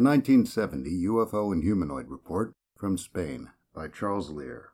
A 1970 UFO and Humanoid Report from Spain by Charles Lear.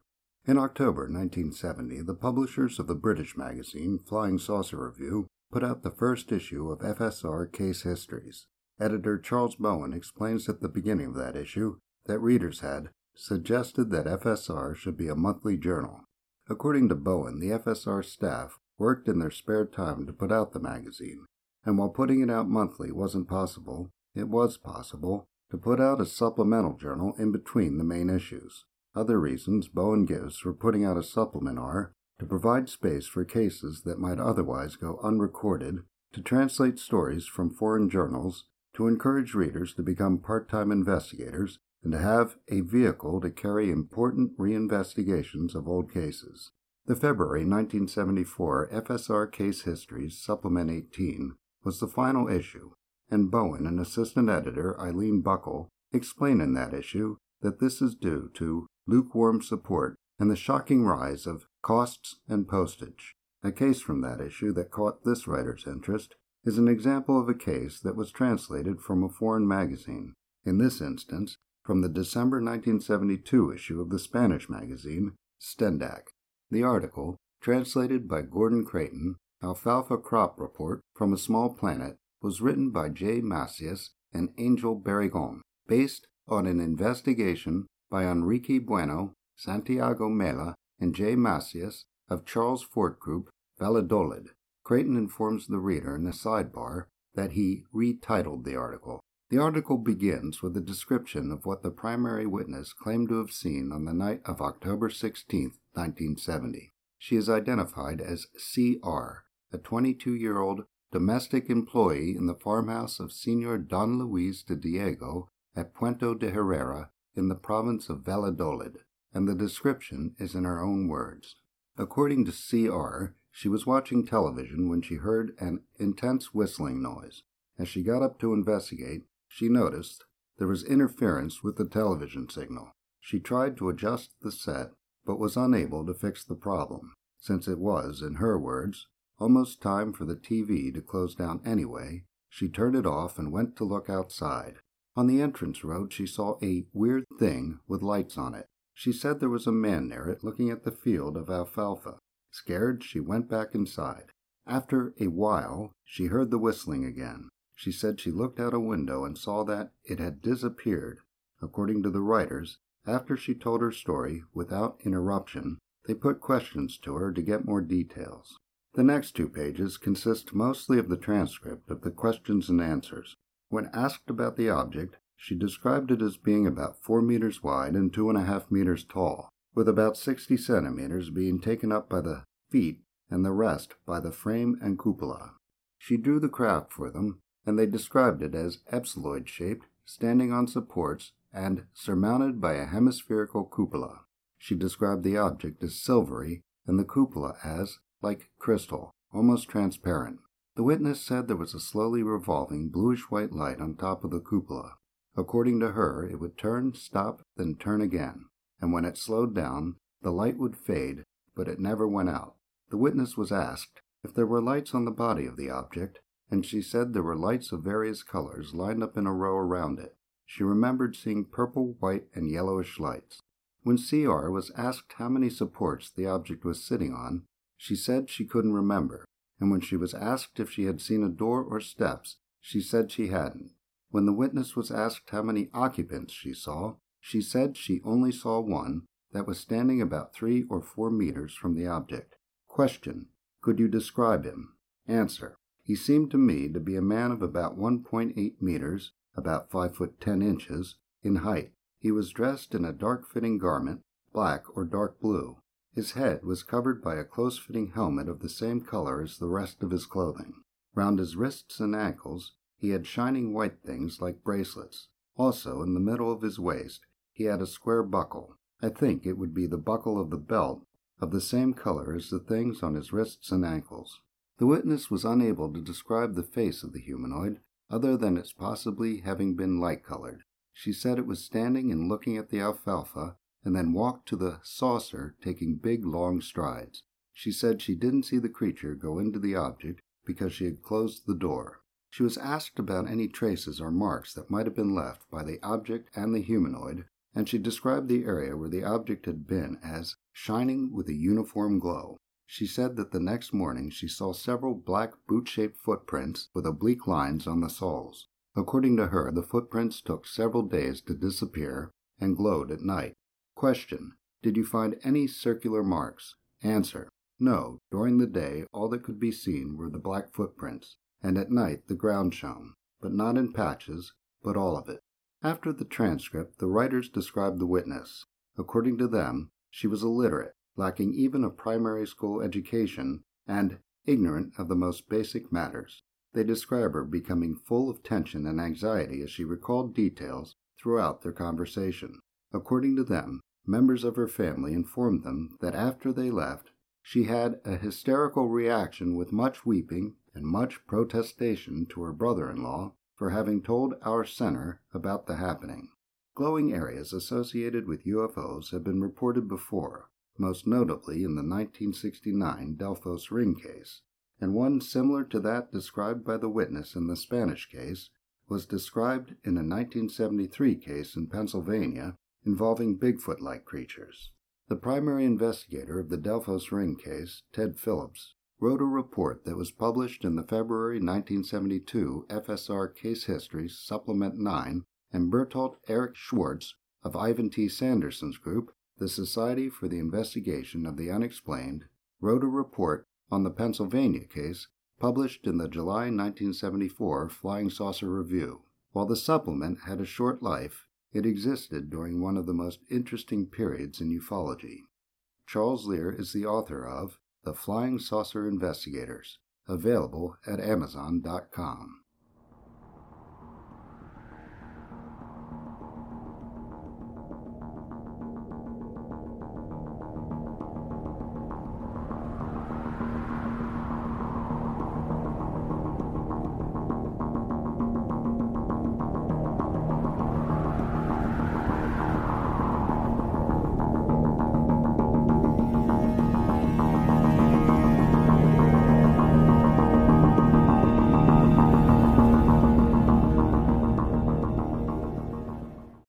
In October 1970, the publishers of the British magazine Flying Saucer Review put out the first issue of FSR Case Histories. Editor Charles Bowen explains at the beginning of that issue that readers had suggested that FSR should be a monthly journal. According to Bowen, the FSR staff worked in their spare time to put out the magazine, and while putting it out monthly wasn't possible, it was possible to put out a supplemental journal in between the main issues. Other reasons Bowen gives for putting out a supplement are to provide space for cases that might otherwise go unrecorded, to translate stories from foreign journals, to encourage readers to become part time investigators, and to have a vehicle to carry important reinvestigations of old cases. The February 1974 FSR Case Histories Supplement 18 was the final issue, and Bowen and assistant editor Eileen Buckle explain in that issue that this is due to lukewarm support and the shocking rise of costs and postage. A case from that issue that caught this writer's interest is an example of a case that was translated from a foreign magazine, in this instance, from the December 1972 issue of the Spanish magazine, Stendak. The article, translated by Gordon Creighton, Alfalfa Crop Report from a Small Planet, was written by J. Macias and Angel Barrigon, based on an investigation by Enrique Bueno, Santiago Mella, and J. Macias of Charles Fort Group, Valladolid. Creighton informs the reader in a sidebar that he retitled the article. The article begins with a description of what the primary witness claimed to have seen on the night of October 16, 1970. She is identified as C.R., a 22 year old domestic employee in the farmhouse of Senor Don Luis de Diego at Puerto de Herrera in the province of Valladolid, and the description is in her own words. According to C.R., she was watching television when she heard an intense whistling noise. As she got up to investigate, she noticed there was interference with the television signal. She tried to adjust the set, but was unable to fix the problem, since it was, in her words, almost time for the TV to close down anyway. She turned it off and went to look outside. On the entrance road, she saw a weird thing with lights on it. She said there was a man near it looking at the field of alfalfa. Scared, she went back inside. After a while, she heard the whistling again. She said she looked out a window and saw that it had disappeared. According to the writers, after she told her story without interruption, they put questions to her to get more details. The next two pages consist mostly of the transcript of the questions and answers. When asked about the object, she described it as being about four meters wide and two and a half meters tall with about 60 centimeters being taken up by the feet and the rest by the frame and cupola. She drew the craft for them, and they described it as ellipsoid shaped, standing on supports, and surmounted by a hemispherical cupola. She described the object as silvery and the cupola as, like crystal, almost transparent. The witness said there was a slowly revolving bluish white light on top of the cupola. According to her, it would turn, stop, then turn again and when it slowed down, the light would fade, but it never went out. The witness was asked if there were lights on the body of the object, and she said there were lights of various colors lined up in a row around it. She remembered seeing purple, white, and yellowish lights. When CR was asked how many supports the object was sitting on, she said she couldn't remember, and when she was asked if she had seen a door or steps, she said she hadn't. When the witness was asked how many occupants she saw, she said she only saw one that was standing about three or four meters from the object. Question. Could you describe him? Answer. He seemed to me to be a man of about 1.8 meters, about 5 foot 10 inches, in height. He was dressed in a dark fitting garment, black or dark blue. His head was covered by a close fitting helmet of the same color as the rest of his clothing. Round his wrists and ankles he had shining white things like bracelets. Also, in the middle of his waist, he had a square buckle. I think it would be the buckle of the belt, of the same color as the things on his wrists and ankles. The witness was unable to describe the face of the humanoid, other than its possibly having been light colored. She said it was standing and looking at the alfalfa, and then walked to the saucer, taking big, long strides. She said she didn't see the creature go into the object because she had closed the door. She was asked about any traces or marks that might have been left by the object and the humanoid, and she described the area where the object had been as shining with a uniform glow. She said that the next morning she saw several black boot shaped footprints with oblique lines on the soles. According to her, the footprints took several days to disappear and glowed at night. Question Did you find any circular marks? Answer No. During the day, all that could be seen were the black footprints, and at night the ground shone, but not in patches, but all of it. After the transcript, the writers described the witness. According to them, she was illiterate, lacking even a primary school education, and ignorant of the most basic matters. They describe her becoming full of tension and anxiety as she recalled details throughout their conversation. According to them, members of her family informed them that after they left, she had a hysterical reaction with much weeping and much protestation to her brother in law for having told our center about the happening. Glowing areas associated with UFOs have been reported before, most notably in the 1969 Delphos ring case, and one similar to that described by the witness in the Spanish case was described in a 1973 case in Pennsylvania involving Bigfoot like creatures. The primary investigator of the Delphos ring case, Ted Phillips, wrote a report that was published in the February 1972 FSR Case History Supplement 9, and Berthold Eric Schwarz of Ivan T. Sanderson's group the Society for the Investigation of the Unexplained wrote a report on the Pennsylvania case published in the July 1974 Flying Saucer Review. While the supplement had a short life, it existed during one of the most interesting periods in ufology. Charles Lear is the author of The Flying Saucer Investigators, available at Amazon.com.